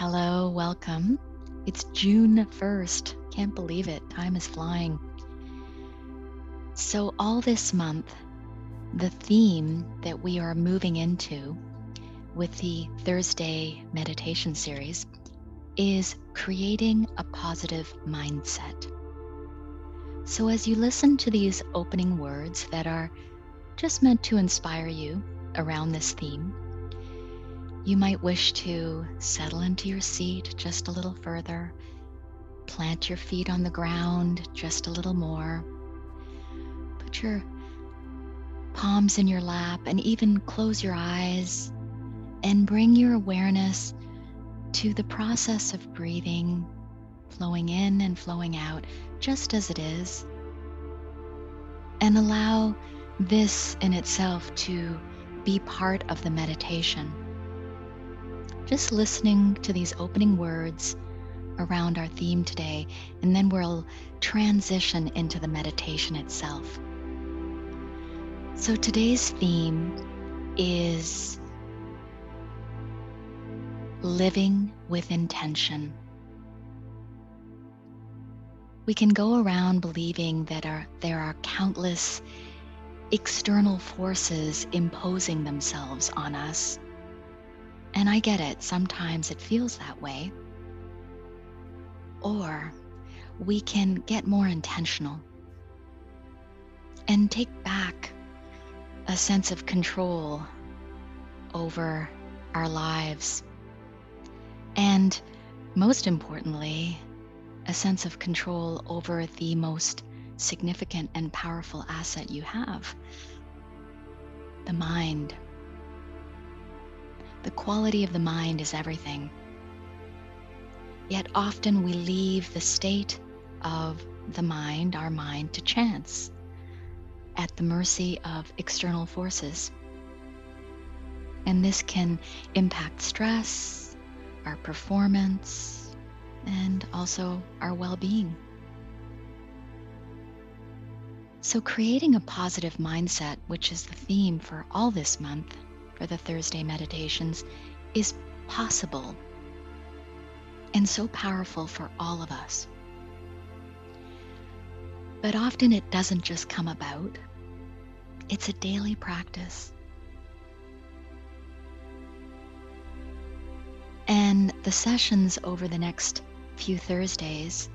Hello, welcome. It's June 1st. Can't believe it. Time is flying. So, all this month, the theme that we are moving into with the Thursday meditation series is creating a positive mindset. So, as you listen to these opening words that are just meant to inspire you around this theme, you might wish to settle into your seat just a little further, plant your feet on the ground just a little more, put your palms in your lap, and even close your eyes and bring your awareness to the process of breathing, flowing in and flowing out just as it is. And allow this in itself to be part of the meditation just listening to these opening words around our theme today, and then we'll transition into the meditation itself. So today's theme is living with intention. We can go around believing that are, there are countless external forces imposing themselves on us and I get it, sometimes it feels that way. Or we can get more intentional and take back a sense of control over our lives. And most importantly, a sense of control over the most significant and powerful asset you have the mind. The quality of the mind is everything. Yet often we leave the state of the mind, our mind, to chance, at the mercy of external forces. And this can impact stress, our performance, and also our well being. So, creating a positive mindset, which is the theme for all this month, for the Thursday meditations is possible and so powerful for all of us. But often it doesn't just come about, it's a daily practice. And the sessions over the next few Thursdays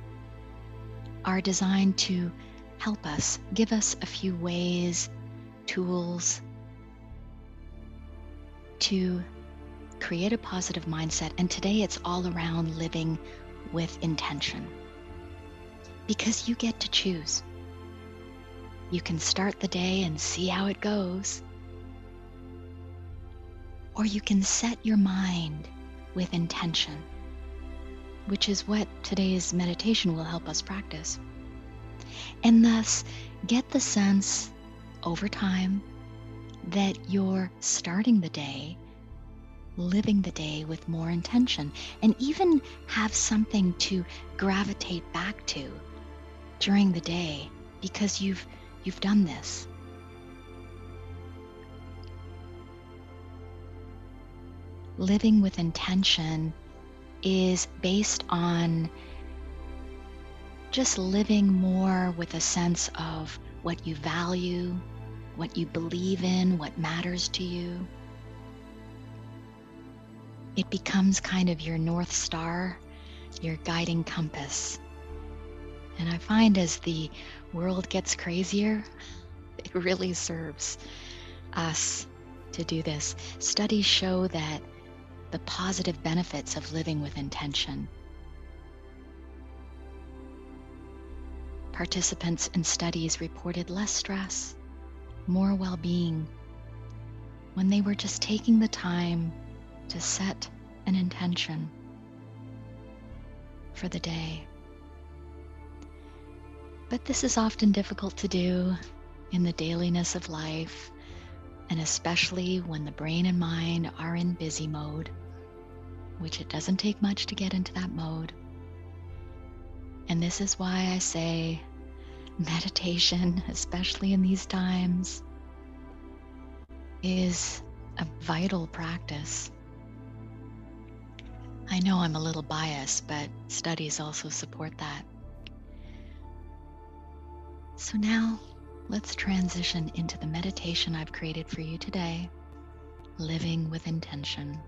are designed to help us, give us a few ways, tools, to create a positive mindset. And today it's all around living with intention. Because you get to choose. You can start the day and see how it goes. Or you can set your mind with intention, which is what today's meditation will help us practice. And thus get the sense over time that you're starting the day, living the day with more intention, and even have something to gravitate back to during the day because you've you've done this. Living with intention is based on just living more with a sense of what you value, what you believe in, what matters to you. It becomes kind of your North Star, your guiding compass. And I find as the world gets crazier, it really serves us to do this. Studies show that the positive benefits of living with intention. Participants in studies reported less stress, more well being when they were just taking the time to set an intention for the day. But this is often difficult to do in the dailiness of life, and especially when the brain and mind are in busy mode, which it doesn't take much to get into that mode. And this is why I say meditation, especially in these times, is a vital practice. I know I'm a little biased, but studies also support that. So now let's transition into the meditation I've created for you today living with intention.